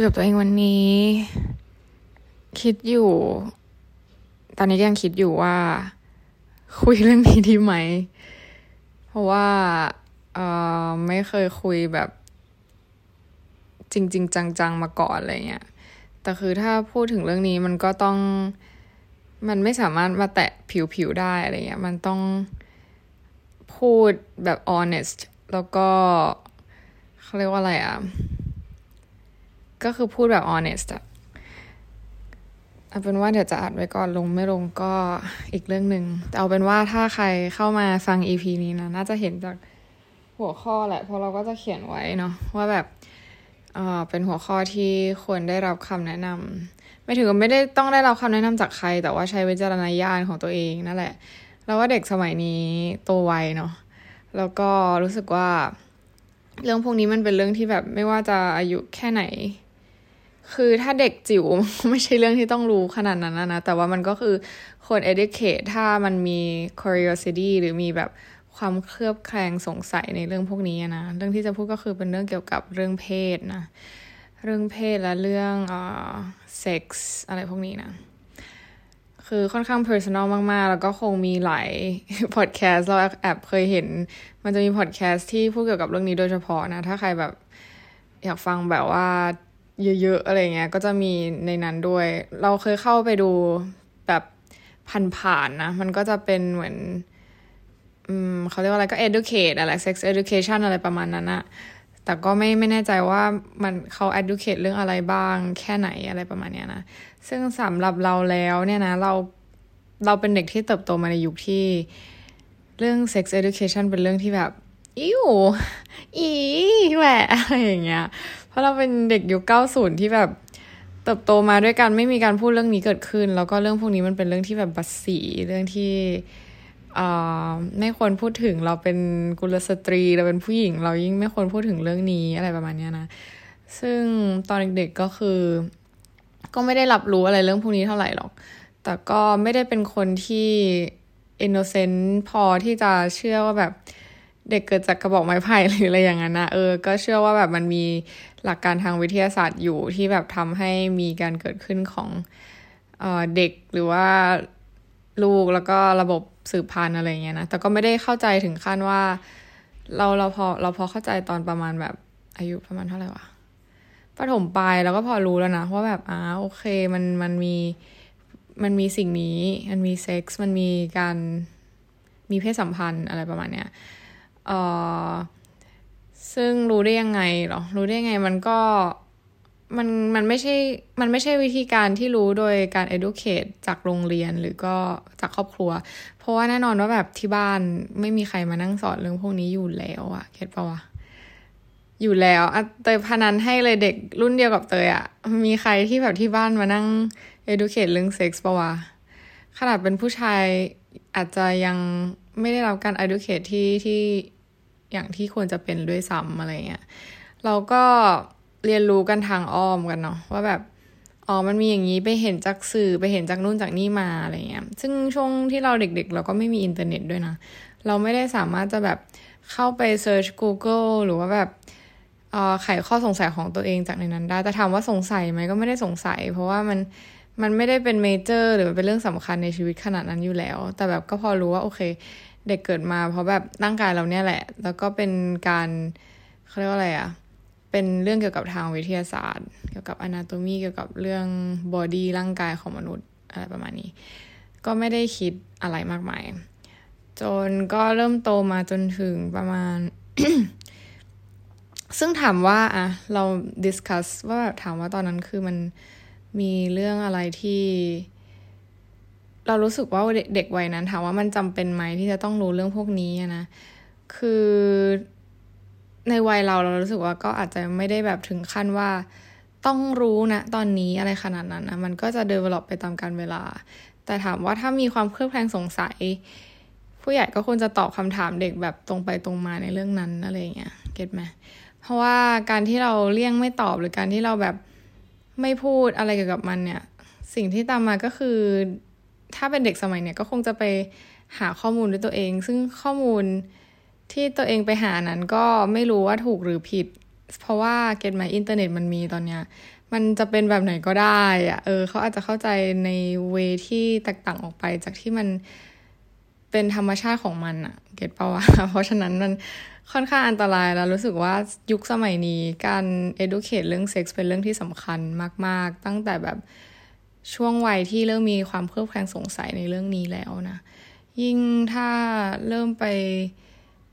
ยกับตัวเองวันนี้ คิดอยู่ ตอนนี้ยังคิดอยู่ว่า คุยเรื่องนี้ดีไหม เพราะว่าเออไม่เคยคุยแบบ จริงๆจังๆ มาก่อนอะไรเงี้ยแต่คือถ้าพูดถึงเรื่องนี้มันก็ต้อง มันไม่สามารถมาแตะผิวๆได้อะไรเงี้ยมันต้องพูดแบบ honest แล้วก็เขาเรียกว่าอะไรอะ ก็คือพูดแบบ honest อะเอาเป็นว่าเดี๋ยวจะอัดไว้ก่อนลงไม่ลงก็อีกเรื่องหนึ่งแต่เอาเป็นว่าถ้าใครเข้ามาฟัง EP นี้นะ น่าจะเห็นจากหัวข้อแหละ เพราะเราก็จะเขียนไว้เนาะว่าแบบเออเป็นหัวข้อที่ควรได้รับคำแนะนำไม่ถึงกับไม่ได้ต้องได้รับคำแนะนำจากใคร แต่ว่าใช้วิจารณญาณของตัวเองนั่นแหละ แล้วว่าเด็กสมัยนี้โตไวเนาะแล้วก็รู้สึกว่า เรื่องพวกนี้มันเป็นเรื่องที่แบบไม่ว่าจะอายุแค่ไหน คือถ้าเด็กจิ๋วไม่ใช่เรื่องที่ต้องรู้ขนาดนั้นนะ แต่ว่ามันก็คือควร educate ถ้ามันมี curiosity หรือมีแบบความเคลือบแคลงสงสัยในเรื่องพวกนี้นะ เรื่องที่จะพูดก็คือเป็นเรื่องเกี่ยวกับเรื่องเพศนะ เรื่องเพศและเรื่องเอ่อ sex อะไรพวกนี้นะ คือค่อนข้าง personal มาก ๆ แล้วก็คงมีหลาย podcast เราแอบเคยเห็น มันจะมี podcast ที่พูดเกี่ยวกับเรื่องนี้โดยเฉพาะนะ ถ้าใครแบบอยากฟังแบบว่า เยอะๆอะไรเงี้ยก็จะมีในนั้นด้วย เราเคยเข้าไปดูแบบผ่านๆนะ มันก็จะเป็นเหมือนอืมเขาเรียกว่าอะไรก็ educate อะไร sex education อะไรประมาณนั้นอะแต่ก็ไม่ไม่แน่ใจว่ามันเขา educate เรื่องอะไรบ้างแค่ไหนอะไรประมาณเนี้ยนะ ซึ่งสำหรับเราแล้วเนี่ยนะเราเราเป็นเด็กที่เติบโตมาในยุคที่เรื่อง sex education เป็นเรื่องที่แบบอิ้วอีแหวะอะไรอย่างเงี้ยะเราเป็นเด็กยุคเก้าศูนย์ที่แบบเติบโตมาด้วยกันไม่มีการพูดเรื่องนี้เกิดขึ้น แล้วก็เรื่องพวกนี้มันเป็นเรื่องที่แบบบัสสีเรื่องที่ไม่ควรพูดถึงเราเป็นกุลสตรีเราเป็นผู้หญิง เรายิ่งไม่ควรพูดถึงเรื่องนี้อะไรประมาณนี้นะ ซึ่งตอนเด็กๆก็คือ ก็ไม่ได้รับรู้อะไรเรื่องพวกนี้เท่าไหร่หรอก แต่ก็ไม่ได้เป็นคนที่อินโนเซนต์พอที่จะเชื่อว่าแบบ เด็กเกิดจากกระบอกไม้ไผ่หรืออะไรอย่างนั้นนะเออ ก็เชื่อว่าแบบมันมีหลักการทางวิทยาศาสตร์อยู่ที่แบบทำให้มีการเกิดขึ้นของเออเด็กหรือว่าลูกแล้วก็ระบบสืบพันธุ์อะไรเงี้ยนะ แต่ก็ไม่ได้เข้าใจถึงขั้นว่า เราเราพอเราพอเข้าใจตอนประมาณแบบอายุประมาณเท่าไหร่วะประถมปลายแล้วก็พอรู้แล้วนะว่าแบบอ่าโอเคมันมันมีมันมีสิ่งนี้ มันมีเซ็กส์มันมีการมีเพศสัมพันธ์อะไรประมาณเนี้ย เออซึ่งรู้ได้ยังไงหรอ รู้ได้ยังไงมันก็มันมันไม่ใช่ มันไม่ใช่วิธีการที่รู้โดยการ educate จากโรงเรียนหรือก็จากครอบครัว เพราะว่าแน่นอนว่าแบบที่บ้านไม่มีใครมานั่งสอนเรื่องพวกนี้อยู่แล้วอะเก็ตปะวะ อยู่แล้วอะเตยพนันให้เลยเด็กรุ่นเดียวกับเตยอะมีใครที่แบบที่บ้านมานั่ง educate เรื่องเซ็กส์ปะวะ ขนาดเป็นผู้ชายอาจจะยังไม่ได้รับการ educate ที่ที่ อย่างที่ควรจะเป็นด้วยซ้ำอะไรเงี้ยเราก็เรียนรู้กันทางอ้อมกันเนาะว่าแบบอ๋อมันมีอย่างนี้ไปเห็นจากสื่อไปเห็นจากนู่นจากนี่มาอะไรเงี้ยซึ่งช่วงที่เราเด็กๆ เราก็ไม่มีอินเทอร์เน็ตด้วยนะเราไม่ได้สามารถจะแบบเข้าไปเซิร์ช Google หรือว่าแบบอ่อไขข้อสงสัยของตัวเองจากในนั้นได้ แต่ถามว่าสงสัยไหมก็ไม่ได้สงสัย เพราะว่ามันมันไม่ได้เป็น major หรือเป็นเรื่องสำคัญในชีวิตขนาดนั้นอยู่แล้ว แต่แบบก็พอรู้ว่าโอเค เด็กเกิดมาเพราะแบบร่างกายเราเนี่ยแหละ แล้วก็เป็นการเขาเรียกว่าอะไรอะเป็นเรื่องเกี่ยวกับทางวิทยาศาสตร์ เกี่ยวกับ anatomy เกี่ยวกับเรื่อง body ร่างกายของมนุษย์อะไรประมาณนี้ ก็ไม่ได้คิดอะไรมากมาย จนก็เริ่มโตมาจนถึงประมาณ ซึ่งถามว่าอะเรา discuss ว่าแบบถามว่าตอนนั้นคือมันมีเรื่องอะไรที่ เรารู้สึกว่าเด็กวัยนั้นถามว่ามันจำเป็นไหมที่จะต้องรู้เรื่องพวกนี้นะคือในวัยเราเรารู้สึกว่าก็อาจจะไม่ได้แบบถึงขั้นว่าต้องรู้นะตอนนี้อะไรขนาดนั้นนะมันก็จะ develop ไปตามกาลเวลา แต่ถามว่าถ้ามีความเคลือบแคลงสงสัย ผู้ใหญ่ก็ควรจะตอบคำถามเด็กแบบตรงไปตรงมาในเรื่องนั้นอะไรเงี้ย get ไหมเพราะว่าการที่เราเลี่ยงไม่ตอบหรือการที่เราแบบไม่พูดอะไรเกี่ยวกับมันเนี่ย สิ่งที่ตามมาก็คือ ถ้าเป็นเด็กสมัยเนี่ยก็คงจะไปหาข้อมูลด้วยตัวเอง ซึ่งข้อมูลที่ตัวเองไปหานั้นก็ไม่รู้ว่าถูกหรือผิด เพราะว่า get ไหมอินเทอร์เน็ตมันมีตอนเนี้ยมันจะเป็นแบบไหนก็ได้อะเออเขาอาจจะเข้าใจใน way ที่แตกต่างออกไปจากที่มันเป็นธรรมชาติของมันอะ get ปะวะเพราะฉะนั้นมันค่อนข้างอันตรายแล้วรู้สึกว่ายุคสมัยนี้การ educate เรื่องเซ็กส์เป็นเรื่องที่สำคัญมาก ๆ ตั้งแต่แบบ ช่วงวัยที่เริ่มมีความเครือบแคลงสงสัยในเรื่องนี้แล้วนะ ยิ่งถ้าเริ่มไป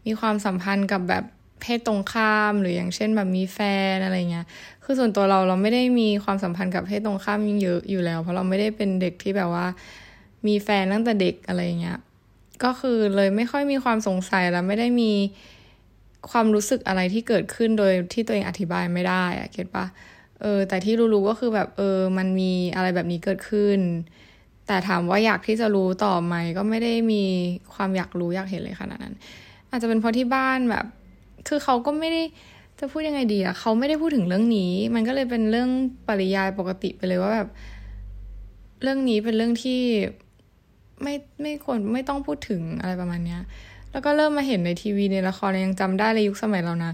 มีความสัมพันธ์กับแบบเพศตรงข้ามหรืออย่างเช่นแบบมีแฟนอะไรเงี้ย คือส่วนตัวเราเราไม่ได้มีความสัมพันธ์กับเพศตรงข้ามยิ่งเยอะอยู่แล้ว เพราะเราไม่ได้เป็นเด็กที่แบบว่า มีแฟนตั้งแต่เด็กอะไรเงี้ย ก็คือเลยไม่ค่อยมีความสงสัยแล้วไม่ได้มีความรู้สึกอะไรที่เกิดขึ้นโดยที่ตัวเองอธิบายไม่ได้อะเก็ตปะ เออแต่ที่รู้ๆก็คือแบบเออ มันมีอะไรแบบนี้เกิดขึ้น แต่ถามว่าอยากที่จะรู้ต่อไหมก็ไม่ได้มีความอยากรู้อยากเห็นเลยขนาดนั้น อาจจะเป็นเพราะที่บ้านแบบ คือเขาก็ไม่ได้จะพูดยังไงดีอะเขาไม่ได้พูดถึงเรื่องนี้ มันก็เลยเป็นเรื่องปริยายปกติไปเลยว่าแบบ เรื่องนี้เป็นเรื่องที่ไม่ไม่ควรไม่ต้องพูดถึงอะไรประมาณเนี้ย แล้วก็เริ่มมาเห็นในทีวีในละครยังจำได้เลยยุคสมัยเรานะ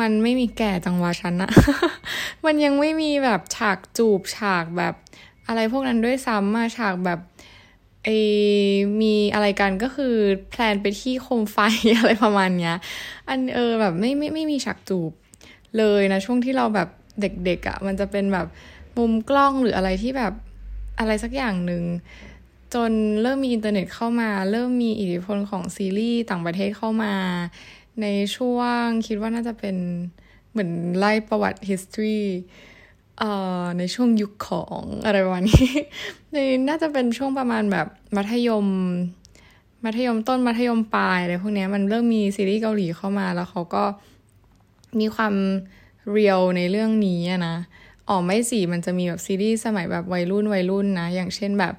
มันไม่มีแก่จังหวะฉันนะมันยังไม่มีแบบฉากจูบฉากแบบอะไรพวกนั้นด้วยซ้ำมาฉากแบบไอมีอะไรกันก็คือแพลนไปที่โคมไฟอะไรประมาณเนี้ย อันเออแบบไม่ไม่ไม่มีฉากจูบเลยนะ ช่วงที่เราแบบเด็กๆอะ่ะ มันจะเป็นแบบมุมกล้องหรืออะไรที่แบบอะไรสักอย่างหนึ่ง จนเริ่มมีอินเทอร์เน็ตเข้ามา เริ่มมีอิทธิพลของซีรีส์ต่างประเทศเข้ามา ในช่วงคิดว่าน่าจะเป็นเหมือนไล่ประวัติ history เอ่อในช่วงยุคของอะไรประมาณนี้ ในน่าจะเป็นช่วงประมาณแบบมัธยม มัธยมต้นมัธยมปลายอะไรพวกนี้มันเริ่มมีซีรีส์เกาหลีเข้ามาแล้วเขาก็มีความเรียลในเรื่องนี้นะอ๋อไม่สิมันจะมีแบบซีรีส์สมัยแบบวัยรุ่นวัยรุ่นนะ อย่างเช่นแบบ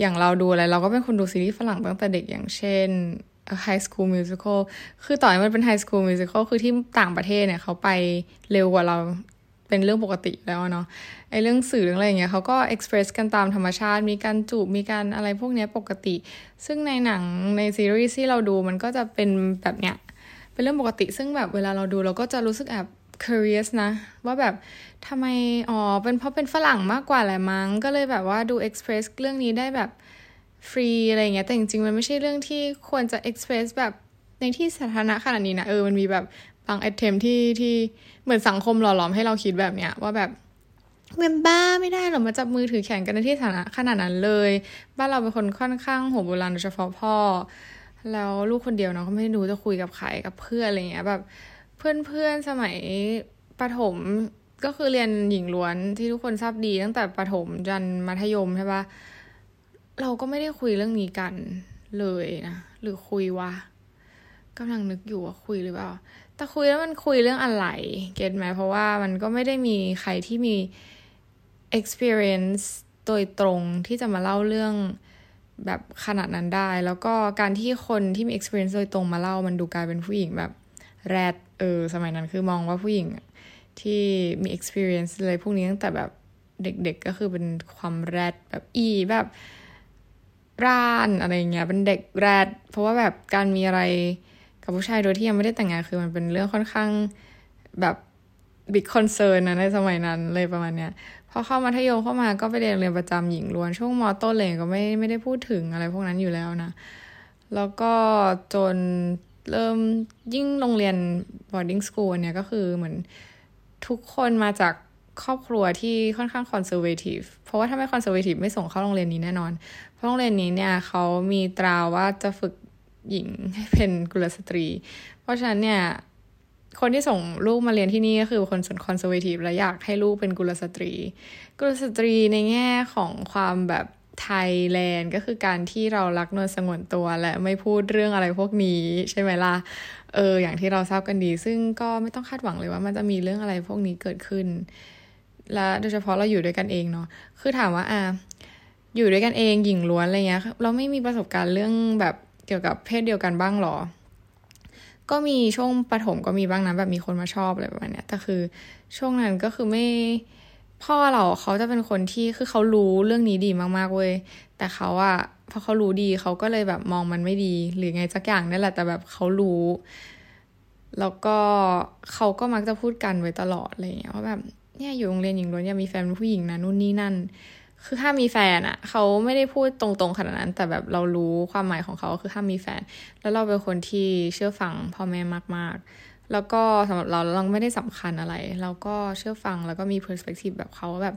อย่างเราดูอะไร เราก็เป็นคนดูซีรีส์ฝรั่งตั้งแต่เด็กอย่างเช่น High School Musical คือต่อให้มันเป็น High School Musical คือที่ต่างประเทศเนี่ยเขาไปเร็วกว่าเราเป็นเรื่องปกติแล้วเนาะไอเรื่องสื่อเรื่องอะไรอย่างเงี้ยเขาก็เอ็กเพรสกันตามธรรมชาติ มีการจูบมีการอะไรพวกเนี้ยปกติ ซึ่งในหนังในซีรีส์ที่เราดูมันก็จะเป็นแบบเนี้ยเป็นเรื่องปกติ ซึ่งแบบเวลาเราดูเราก็จะรู้สึกแอบ curious นะ ว่าแบบทำไม อ๋อ เป็นเพราะเป็นฝรั่งมากกว่าแหละมั้ง ก็เลยแบบว่าดู express เรื่องนี้ได้แบบฟรีอะไรเงี้ย แต่จริงๆ มันไม่ใช่เรื่องที่ควรจะ express แบบในที่สาธารณะขนาดนี้นะ เออ มันมีแบบบาง attempt ที่ที่เหมือนสังคมหล่อหลอมให้เราคิดแบบเนี้ย ว่าแบบเป็นบ้าไม่ได้หรอมาจับมือถือแข่งกันในที่สาธารณะขนาดนั้นเลย บ้านเราเป็นคนค่อนข้างหัวโบราณโดยเฉพาะพ่อ แล้วลูกคนเดียวเนาะก็ไม่รู้จะคุยกับใครกับเพื่อนอะไรเงี้ยแบบ เพื่อนๆสมัยประถมก็คือเรียนหญิงล้วนที่ทุกคนทราบดีตั้งแต่ประถมจนมัธยมใช่ปะเราก็ไม่ได้คุยเรื่องนี้กันเลยนะหรือคุยวะกำลังนึกอยู่ว่าคุยหรือเปล่า แต่คุยแล้วมันคุยเรื่องอะไร เก็ตไหมเพราะว่ามันก็ไม่ได้มีใครที่มี experience โดยตรงที่จะมาเล่าเรื่องแบบขนาดนั้นได้ แล้วก็การที่คนที่มี experience โดยตรงมาเล่ามันดูกลายเป็นผู้หญิงแบบ แรดเออสมัยนั้นคือมองว่าผู้หญิงที่มี experience อะไรพวกนี้ตั้งแต่แบบเด็กๆก็คือเป็นความแรดแบบอีแบบร่านอะไรเงี้ยเป็นเด็กแรดเพราะว่าแบบการมีอะไรกับผู้ชายโดยที่ยังไม่ได้แต่งงานคือมันเป็นเรื่องค่อนข้างแบบ big concern นะในสมัยนั้นเลยประมาณเนี้ยพอเข้ามัธยมเข้ามาก็ไปเรียนเรียนประจำหญิงล้วนช่วงม.ต้นเลยก็ไม่ไม่ได้พูดถึงอะไรพวกนั้นอยู่แล้วนะ แล้วก็จน เริ่มยิ่งโรงเรียน boarding school เนี่ยก็คือเหมือนทุกคนมาจากครอบครัวที่ค่อนข้าง conservative เพราะว่าถ้าไม่ conservative ไม่ส่งเข้าโรงเรียนนี้แน่นอน เพราะโรงเรียนนี้เนี่ยเขามีตราว่าจะฝึกหญิงให้เป็นกุลสตรี เพราะฉะนั้นเนี่ย คนที่ส่งลูกมาเรียนที่นี่ก็คือคนส่วน conservative และอยากให้ลูกเป็นกุลสตรี กุลสตรีในแง่ของความแบบ ไทยแลนด์ก็คือการที่เรารักนวลสงวนตัวและไม่พูดเรื่องอะไรพวกนี้ใช่ไหมล่ะ เออ อย่างที่เราทราบกันดี ซึ่งก็ไม่ต้องคาดหวังเลยว่ามันจะมีเรื่องอะไรพวกนี้เกิดขึ้น และโดยเฉพาะเราอยู่ด้วยกันเองเนาะ คือถามว่าอะอยู่ด้วยกันเองหญิงล้วนอะไรเงี้ย เราไม่มีประสบการณ์เรื่องแบบเกี่ยวกับเพศเดียวกันบ้างหรอ ก็มีช่วงประถมก็มีบ้างนะแบบมีคนมาชอบอะไรประมาณเนี้ย แต่คือช่วงนั้นก็คือไม่ พ่อเราเขาจะเป็นคนที่คือเขารู้เรื่องนี้ดีมากๆเว้ยแต่เขาอะพอเขารู้ดีเขาก็เลยแบบมองมันไม่ดี หรือไงสักอย่างนั่นแหละแต่แบบเขารู้ แล้วก็เขาก็มักจะพูดกันไว้ตลอดอะไรอย่างเงี้ยว่าแบบเนี่ยอยู่โรงเรียนหญิงล้วนอย่ามีแฟนเป็นผู้หญิงนะนู่นนี่นั่น คือถ้ามีแฟนอะเขาไม่ได้พูดตรงๆขนาดนั้น แต่แบบเรารู้ความหมายของเขาคือถ้ามีแฟน แล้วเราเป็นคนที่เชื่อฟังพ่อแม่มากๆ แล้วก็สำหรับเราเราไม่ได้สำคัญอะไร เราก็เชื่อฟังแล้วก็มี perspective แบบเขาแบบ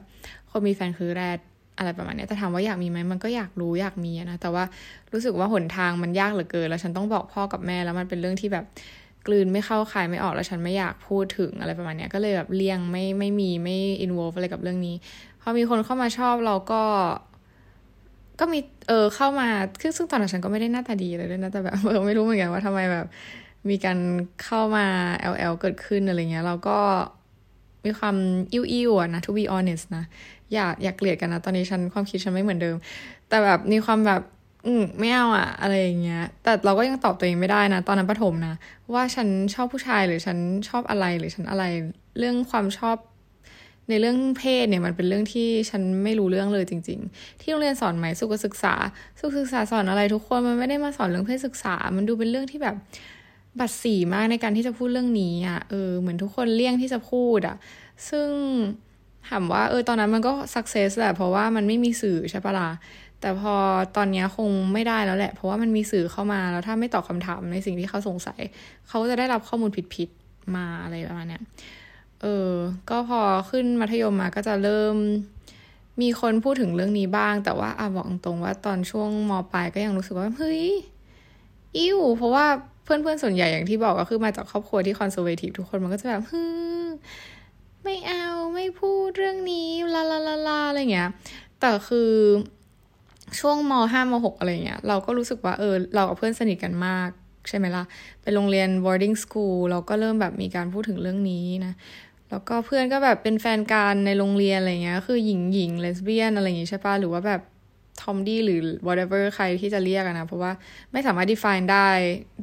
คนมีแฟนคือแรดอะไรประมาณนี้แต่ถามว่าอยากมีไหมมันก็อยากรู้อยากมีนะ แต่ว่ารู้สึกว่าหนทางมันยากเหลือเกิน แล้วฉันต้องบอกพ่อกับแม่แล้วมันเป็นเรื่องที่แบบกลืนไม่เข้าคายไม่ออกแล้วฉันไม่อยากพูดถึงอะไรประมาณนี้ก็เลยแบบเลี่ยงไม่ไม่มีไม่อินวอลอะไรกับเรื่องนี้พอมีคนเข้ามาชอบเราก็ ก็มีเออเข้ามาซึ่งซึ่งตอนนั้นฉันก็ไม่ได้หน้าตาดีเลยด้วยนะแต่แบบเออไม่รู้เหมือนกันว่าทำไมแบบ มีการเข้ามา LL เกิดขึ้นอะไรเงี้ยเราก็มีความอิ่วๆอะนะ to be honest นะ อย่าอย่าเกลียดกันนะ ตอนนี้ฉันความคิดฉันไม่เหมือนเดิม แต่แบบมีความแบบ อืมไม่เอาอะอะไรอย่างเงี้ย แต่เราก็ยังตอบตัวเองไม่ได้นะ ตอนนั้นประถมนะ ว่าฉันชอบผู้ชายหรือฉันชอบอะไรหรือฉันอะไร เรื่องความชอบในเรื่องเพศเนี่ยมันเป็นเรื่องที่ฉันไม่รู้เรื่องเลยจริง ๆ ที่โรงเรียนสอนไหมสุขศึกษา สุขศึกษาสอนอะไรทุกคนมันไม่ได้มาสอนเรื่องเพศศึกษา มันดูเป็นเรื่องที่แบบ บัดสีมากในการที่จะพูดเรื่องนี้อะเออเหมือนทุกคนเลี่ยงที่จะพูดอะ ซึ่งถามว่าเออตอนนั้นมันก็สักเซสแหละเพราะว่ามันไม่มีสื่อใช่ปะล่ะแต่พอตอนนี้คงไม่ได้แล้วแหละ เพราะว่ามันมีสื่อเข้ามาแล้วถ้าไม่ตอบคำถามในสิ่งที่เขาสงสัย เขาจะได้รับข้อมูลผิดๆมาอะไรประมาณเนี้ยเออ ก็พอขึ้นมัธยมมาก็จะเริ่มมีคนพูดถึงเรื่องนี้บ้าง แต่ว่าอะบอกตรงว่าตอนช่วงมปลายก็ยังรู้สึกว่าเฮ้ยอิ่วเพราะว่า เพื่อนๆส่วนใหญ่อย่างที่บอกก็คือมาจากครอบครัวที่คอนเซอร์เวทีฟทุกคนมันก็จะแบบฮึไม่เอาไม่พูดเรื่องนี้ลาลาลาลาอะไรเงี้ย แต่คือช่วงม.ห้า ม.หกอะไรเงี้ย เราก็รู้สึกว่าเออ เรากับเพื่อนสนิทกันมาก ใช่ไหมล่ะเป็นโรงเรียน boarding school เราก็เริ่มแบบมีการพูดถึงเรื่องนี้นะ แล้วก็เพื่อนก็แบบเป็นแฟนกันในโรงเรียนอะไรเงี้ย คือหญิงหญิงเลสเบี้ยนอะไรอย่างงี้ใช่ปะหรือว่าแบบ ทอมดี้หรือ whatever ใครที่จะเรียกนะ เพราะว่าไม่สามารถ define ได้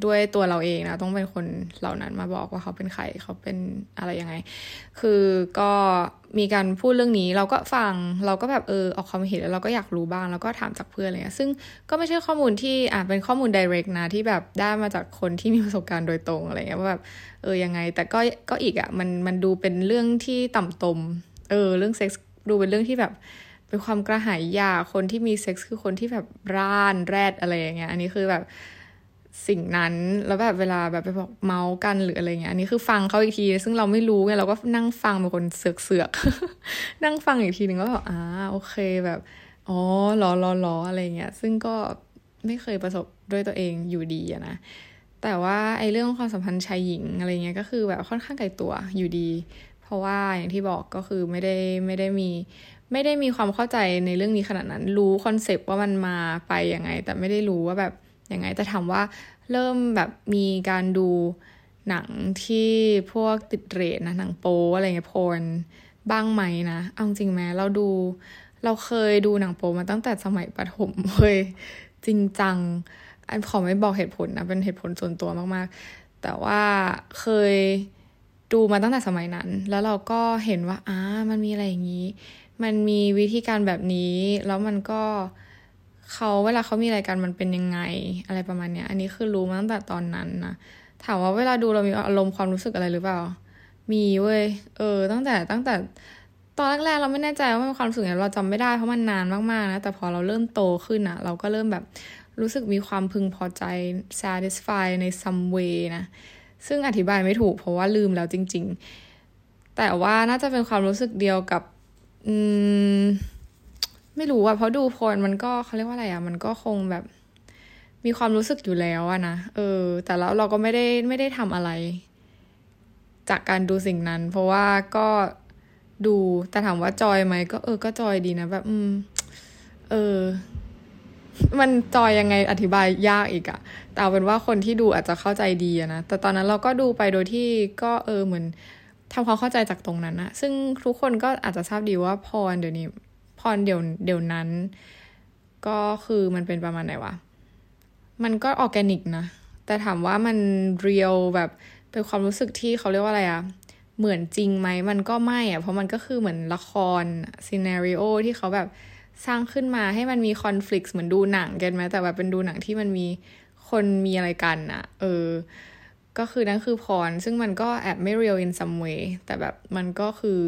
ด้วยตัวเราเองนะ ต้องเป็นคนเหล่านั้นมาบอกว่าเขาเป็นใครเขาเป็นอะไรยังไง คือก็มีการพูดเรื่องนี้เราก็ฟังเราก็แบบเออออกความเห็นแล้วเราก็อยากรู้บ้าง แล้วก็ถามจากเพื่อนอะไรเงี้ยซึ่งก็ไม่ใช่ข้อมูลที่อ่าเป็นข้อมูล direct นะที่แบบได้มาจากคนที่มีประสบการณ์โดยตรงอะไรเงี้ยว่าแบบเออยังไง แต่ก็ก็อีกอะ่ะมันมันดูเป็นเรื่องที่ต่ำตมเออเรื่องเซ็กส์ดูเป็นเรื่องที่แบบ เป็นความกระหายยาคนที่มีเซ็กส์คือคนที่แบบร่านแรดอะไรอย่างเงี้ยอันนี้คือแบบสิ่งนั้นแล้วแบบเวลาแบบไปบอกเมากันหรืออะไรเงี้ยอันนี้คือฟังเขาอีกที ซึ่งเราไม่รู้ไงเราก็นั่งฟังเป็นคนเสือกเสือกนั่งฟังอีกทีหนึ่งก็แบบอ่าโอเคแบบอ๋อรอรอรออะไรเงี้ยซึ่งก็ไม่เคยประสบด้วยตัวเองอยู่ดีอะนะแต่ว่าไอ้เรื่องความสัมพันธ์ชายหญิงอะไรเงี้ยก็คือแบบค่อนข้างไกลตัวอยู่ดี เพราะว่าอย่างที่บอกก็คือไม่ได้ไม่ได้มี ไม่ได้มีความเข้าใจในเรื่องนี้ขนาดนั้น รู้คอนเซปต์ว่ามันมาไปยังไง แต่ไม่ได้รู้ว่าแบบยังไงแต่ถามว่าเริ่มแบบมีการดูหนังที่พวกติดเรทนะหนังโป๊อะไรเงี้ยโพรบ้างไหมนะเอาจริงไหมเราดู เราเคยดูหนังโป๊มาตั้งแต่สมัยประถมเลย จริงจัง อันขอไม่บอกเหตุผลนะเป็นเหตุผลส่วนตัวมากๆ แต่ว่าเคยดูมาตั้งแต่สมัยนั้น แล้วเราก็เห็นว่าอ่ามันมีอะไรอย่างนี้ มันมีวิธีการแบบนี้ แล้วมันก็เขาเวลาเขามีอะไรกันมันเป็นยังไง อะไรประมาณเนี้ย อันนี้คือรู้มาตั้งแต่ตอนนั้นนะถามว่าเวลาดูเรามีอารมณ์ความรู้สึกอะไรหรือเปล่า มีเว้ยเออ ตั้งแต่ตั้งแต่ตอนแรกๆเราไม่แน่ใจว่ามันความรู้สึกไงเราจำไม่ได้เพราะมันนานมากๆนะแต่พอเราเริ่มโตขึ้นอะเราก็เริ่มแบบรู้สึกมีความพึงพอใจ satisfy ใน some way นะซึ่งอธิบายไม่ถูกเพราะว่าลืมแล้วจริง ๆ แต่ว่าน่าจะเป็นความรู้สึกเดียวกับ อืม ไม่รู้อะเพราะดูโพลมันก็เขาเรียกว่าอะไรอะมันก็คงแบบ มีความรู้สึกอยู่แล้วอะนะเออ แต่แล้วเราก็ไม่ได้ไม่ได้ทำอะไร จากการดูสิ่งนั้น เพราะว่าก็ดูแต่ถามว่าจอยไหมก็เออก็จอยดีนะแบบ อืม เออ มันจอยยังไงอธิบายยากอีกอะแต่เอาเป็นว่าคนที่ดูอาจจะเข้าใจดีอะนะแต่ตอนนั้นเราก็ดูไปโดยที่ก็เออเหมือน ทำความเข้าใจจากตรงนั้นนะซึ่งทุกคนก็อาจจะทราบดีว่า porn เดี๋ยวนี้ porn เดี๋ยวเดี๋ยวนั้น ก็คือมันเป็นประมาณไหนวะ มันก็ออร์แกนิกนะ แต่ถามว่ามัน real แบบเป็นความรู้สึกที่เขาเรียกว่าอะไรอะเหมือนจริงไหมมันก็ไม่อะเพราะมันก็คือเหมือนละคร scenario ที่เขาแบบสร้างขึ้นมาให้มันมี conflict เหมือนดูหนังกันไหมแต่แบบเป็นดูหนังที่มันมีคนมีอะไรกันอะเออ ก็คือนั่นคือพร ซึ่งมันก็แอบไม่ real in some way แต่แบบมันก็คือ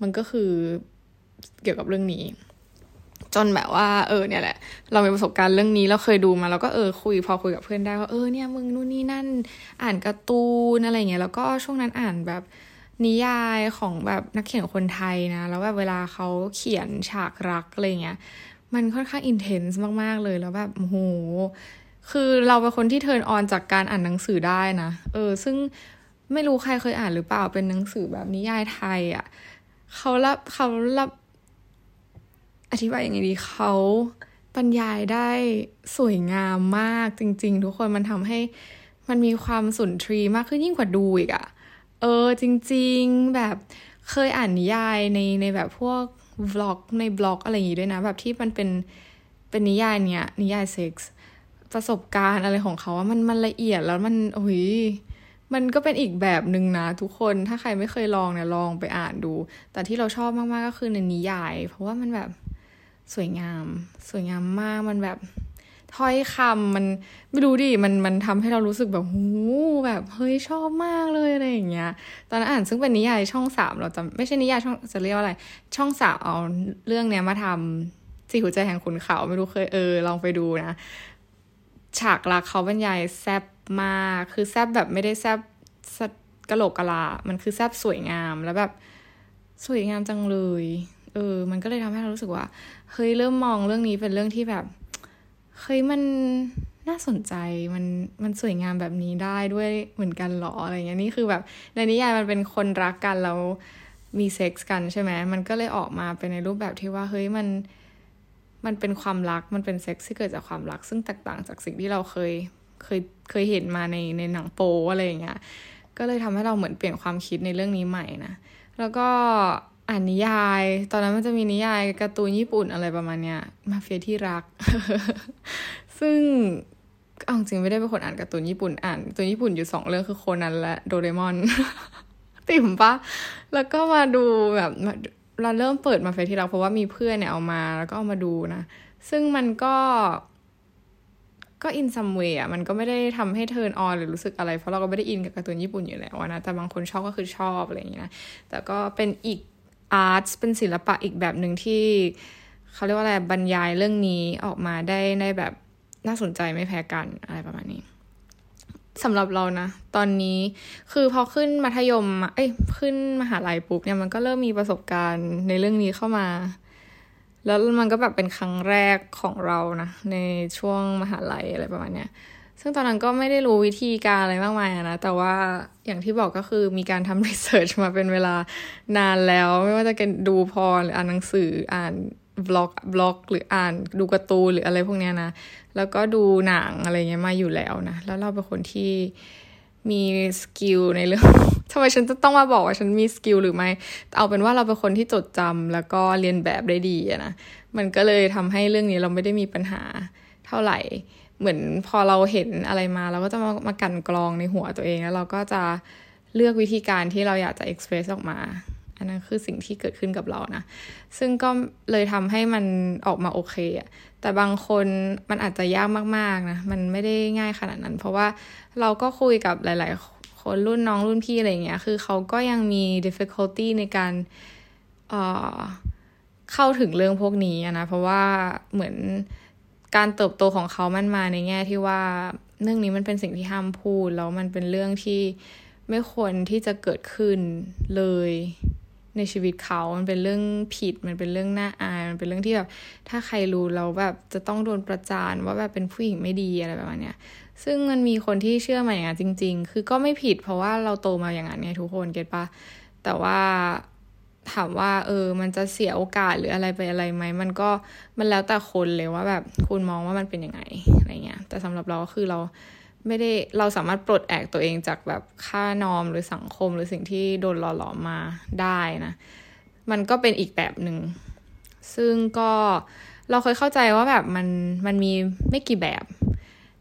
มันก็คือเกี่ยวกับเรื่องนี้ จนแบบว่า เออ เนี่ยแหละ เรามีประสบการณ์เรื่องนี้เราเคยดูมาแล้วก็เออคุย พอคุยกับเพื่อนได้ว่าเออเนี่ยมึงนู่นนี่นั่น อ่านการ์ตูนอะไรเงี้ยแล้วก็ช่วงนั้นอ่านแบบนิยายของแบบนักเขียนคนไทยนะ แล้วแบบเวลาเขาเขียนฉากรักอะไรเงี้ยมันค่อนข้างอินเทนส์มาก ๆ เลยแล้วแบบโห คือเราเป็นคนที่เทิร์นออนจากการอ่านหนังสือได้นะ เออ ซึ่งไม่รู้ใครเคยอ่านหรือเปล่าเป็นหนังสือแบบนิยายไทยอะ่ะเขารับเขารับอธิบายยังไงดีเขาบรรยายได้สวยงามมากจริง ๆ ทุกคนมันทำให้มันมีความสุนทรีมากขึ้นยิ่งกว่าดูอีกอะ่ะ เออ จริง ๆ แบบเคยอ่านนิยายในในแบบพวกบล็อกในบล็อกอะไรอย่างงี้ด้วยนะ แบบที่มันเป็นเป็นนิยายเนี้ยนิยายเซ็กส์ ประสบการณ์อะไรของเขาว่ามันมันละเอียดแล้วมันโอ้ยมันก็เป็นอีกแบบหนึ่งนะทุกคนถ้าใครไม่เคยลองเนี่ยลองไปอ่านดู แต่ที่เราชอบมากๆก็คือในนิยาย เพราะว่ามันแบบสวยงาม สวยงามมากมันแบบถ้อยคำมันไม่รู้ดิมันมันทำให้เรารู้สึกแบบหูแบบเฮ้ยชอบมากเลยอะไรอย่างเงี้ย ตอนนั้นอ่านซึ่งเป็นนิยายช่องสามเราจะไม่ใช่นิยายช่องจะเรียกว่าอะไร ช่องสามเอาเรื่องเนี้ยมาทำสี่หัวใจแห่งขุนเขาไม่รู้เคยเออลองไปดูนะ ฉากรักเขาบรรยายแซบมากคือแซบแบบไม่ได้แซบกะโหลกกะลา มันคือแซบสวยงามแล้วแบบสวยงามจังเลย เออ มันก็เลยทำให้เรารู้สึกว่า เฮ้ย เริ่มมองเรื่องนี้เป็นเรื่องที่แบบ เฮ้ย มันน่าสนใจ มัน มันสวยงามแบบนี้ได้ด้วยเหมือนกันหรอ อะไรเงี้ย นี่คือแบบ ในนิยายมันเป็นคนรักกันแล้วมีเซ็กส์กันใช่ไหม มันก็เลยออกมาเป็นในรูปแบบที่ว่า เฮ้ย มัน มันเป็นความรักมันเป็นเซ็กส์ที่เกิดจากความรัก ซึ่งแตกต่างจากสิ่งที่เราเคยเคยเคยเห็นมาในในหนังโป๊อะไรอย่างเงี้ยก็เลยทำให้เราเหมือนเปลี่ยนความคิดในเรื่องนี้ใหม่นะแล้วก็อ่านนิยาย ตอนนั้นมันจะมีนิยายการ์ตูนญี่ปุ่นอะไรประมาณเนี้ยมาเฟียที่รัก ซึ่งเอาจริงไม่ได้เป็นคนอ่านการ์ตูนญี่ปุ่นอ่านการ์ตูนญี่ปุ่นอยู่สองเรื่องคือโคนันและโดเรมอนติ่มปะแล้วก็มาดูแบบ เราเริ่มเปิดมาเฟียที่รักเพราะว่ามีเพื่อนเนี่ยเอามาแล้วก็เอามาดูนะ ซึ่งมันก็ก็ in some way อะมันก็ไม่ได้ทำให้ turn on หรือรู้สึกอะไร เพราะเราก็ไม่ได้อินกับการ์ตูนญี่ปุ่นอยู่แล้วนะแต่บางคนชอบก็คือชอบอะไรอย่างเงี้ยนะแต่ก็เป็นอีกอาร์ตเป็นศิลปะอีกแบบหนึ่งที่เขาเรียกว่าอะไรบรรยายเรื่องนี้ออกมาได้ในแบบน่าสนใจไม่แพ้กันอะไรประมาณนี้ สำหรับเรานะ ตอนนี้คือพอขึ้นมัธยมเอ้ยขึ้นมหาลัยปุ๊บเนี่ยมันก็เริ่มมีประสบการณ์ในเรื่องนี้เข้ามา แล้วมันก็แบบเป็นครั้งแรกของเรานะในช่วงมหาลัยอะไรประมาณเนี้ยซึ่งตอนนั้นก็ไม่ได้รู้วิธีการอะไรมากมายนะ แต่ว่าอย่างที่บอกก็คือมีการทำ research มาเป็นเวลานานแล้ว ไม่ว่าจะเป็นดู porn หรืออ่านหนังสืออ่าน blog blog หรืออ่านดูการ์ตูนหรืออะไรพวกเนี้ยนะ แล้วก็ดูหนังอะไรเงี้ยมาอยู่แล้วนะ แล้วเราเป็นคนที่มี skill ในเรื่องทำไมฉันจะต้องมาบอกว่าฉันมี skill หรือไม่ เอาเป็นว่าเราเป็นคนที่จดจำแล้วก็เลียนแบบได้ดีนะ มันก็เลยทำให้เรื่องนี้เราไม่ได้มีปัญหาเท่าไหร่ เหมือนพอเราเห็นอะไรมา เราก็จะมามากันกรองในหัวตัวเองแล้วเราก็จะเลือกวิธีการที่เราอยากจะเอ็กเพรสออกมา อันนั้นคือสิ่งที่เกิดขึ้นกับเรานะ ซึ่งก็เลยทำให้มันออกมาโอเคอะแต่บางคนมันอาจจะยากมากๆนะ มันไม่ได้ง่ายขนาดนั้น เพราะว่าเราก็คุยกับหลาย ๆ คนรุ่นน้องรุ่นพี่อะไรเงี้ย คือเขาก็ยังมี difficulty ในการเเข้าถึงเรื่องพวกนี้นะ เพราะว่าเหมือนการเติบโตของเขามันมาในแง่ที่ว่าเรื่องนี้มันเป็นสิ่งที่ห้ามพูดแล้วมันเป็นเรื่องที่ไม่ควรที่จะเกิดขึ้นเลย ในชีวิตเขา มันเป็นเรื่องผิด มันเป็นเรื่องน่าอาย มันเป็นเรื่องที่แบบ ถ้าใครรู้เราแบบจะต้องโดนประจานว่าแบบเป็นผู้หญิงไม่ดีอะไรแบบนี้ซึ่งมันมีคนที่เชื่อมาอย่างนั้นจริง ๆ คือก็ไม่ผิดเพราะว่าเราโตมาอย่างนั้นไงทุกคนเก็ตปะ แต่ว่าถามว่า เออ มันจะเสียโอกาสหรืออะไรไปอะไรไหม มันก็มันแล้วแต่คนเลยว่าแบบคุณมองว่ามันเป็นยังไงอะไรเงี้ย แต่สำหรับเราก็คือเรา ไม่ได้เราสามารถปลดแอกตัวเองจากแบบค่านอมหรือสังคมหรือสิ่งที่โดนหล่อหลอมมาได้นะ มันก็เป็นอีกแบบหนึ่ง ซึ่งก็เราเคยเข้าใจว่าแบบมันมันมีไม่กี่แบบ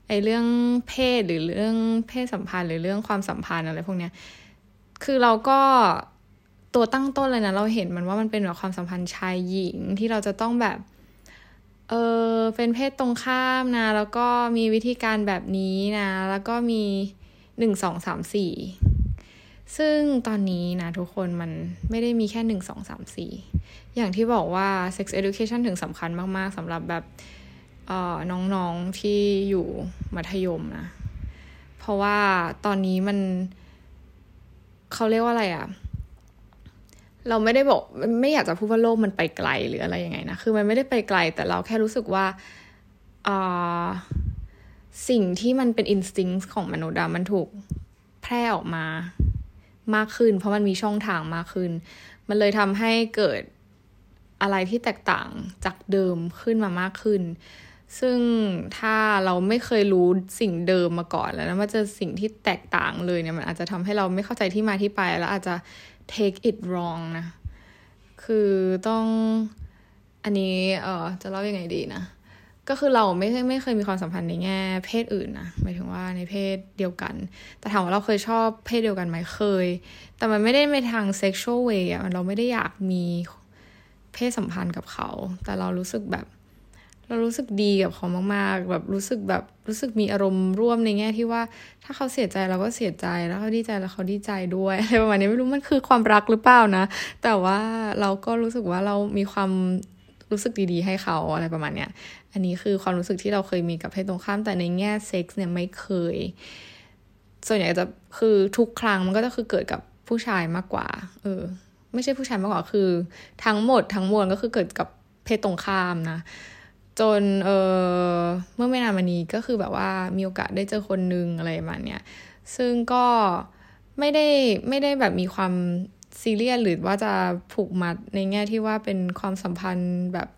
ไอ้เรื่องเพศหรือเรื่องเพศสัมพันธ์ หรือเรื่องความสัมพันธ์อะไรพวกเนี้ย คือเราก็ตัวตั้งต้นเลยนะเราเห็นมันว่ามันเป็นแบบความสัมพันธ์ชายหญิงที่เราจะต้องแบบ เออเป็นเพศตรงข้ามนะ แล้วก็มีวิธีการแบบนี้นะ แล้วก็มีหนึ่งสองสามสี่ซึ่งตอนนี้นะทุกคนมันไม่ได้มีแค่หนึ่งสองสามสี่อย่างที่บอกว่า sex education ถึงสำคัญมากๆสำหรับแบบน้องๆที่อยู่มัธยมนะ เพราะว่าตอนนี้มันเขาเรียกว่าอะไรอะ่ะ เราไม่ได้บอกไม่อยากจะพูดว่าโลกมันไปไกลหรืออะไรยังไงนะคือมันไม่ได้ไปไกล แต่เราแค่รู้สึกว่าสิ่งที่มันเป็นอินสติ้งของมนุษย์มันถูกแพร่ออกมามากขึ้น เพราะมันมีช่องทางมากขึ้น มันเลยทำให้เกิดอะไรที่แตกต่างจากเดิมขึ้นมามากขึ้น ซึ่งถ้าเราไม่เคยรู้สิ่งเดิมมาก่อนแล้วนะมาเจอสิ่งที่แตกต่างเลยเนี่ยมันอาจจะทำให้เราไม่เข้าใจที่มาที่ไป แล้วอาจจะ take it wrong นะ คือต้องอันนี้เออจะเล่ายังไงดีนะ ก็คือเราไม่ไม่เคยมีความสัมพันธ์ในแง่เพศอื่นนะหมายถึงว่าในเพศเดียวกัน แต่ถามว่าเราเคยชอบเพศเดียวกันไหมเคย แต่มันไม่ได้ในทาง sexual way อะเราไม่ได้อยากมีเพศสัมพันธ์กับเขา แต่เรารู้สึกแบบ เรารู้สึกดีกับเขามากๆ แบบรู้สึกแบบรู้สึกมีอารมณ์ร่วมในแง่ที่ว่า ถ้าเขาเสียใจเราก็เสียใจแล้วเขาดีใจแล้วเขาดีใจด้วยอะไรประมาณนี้ไม่รู้มันคือความรักหรือเปล่านะ แต่ว่าเราก็รู้สึกว่าเรามีความรู้สึกดีๆ ให้เขาอะไรประมาณเนี้ย อันนี้คือความรู้สึกที่เราเคยมีกับเพศตรงข้าม แต่ในแง่เซ็กซ์เนี่ยไม่เคย ส่วนใหญ่จะคือทุกครั้งมันก็จะคือเกิดกับผู้ชายมากกว่า เออ ไม่ใช่ผู้ชายมากกว่าคือ ทั้งหมดทั้งมวลก็คือเกิดกับเพศตรงข้ามนะ จนเออเมื่อไม่นานมานี้ก็คือแบบว่ามีโอกาสได้เจอคนนึงอะไรประมาณเนี้ยซึ่งก็ไม่ได้ไม่ได้แบบมีความซีเรียสหรือว่าจะผูกมัดในแง่ที่ว่าเป็นความสัมพันธ์แบบ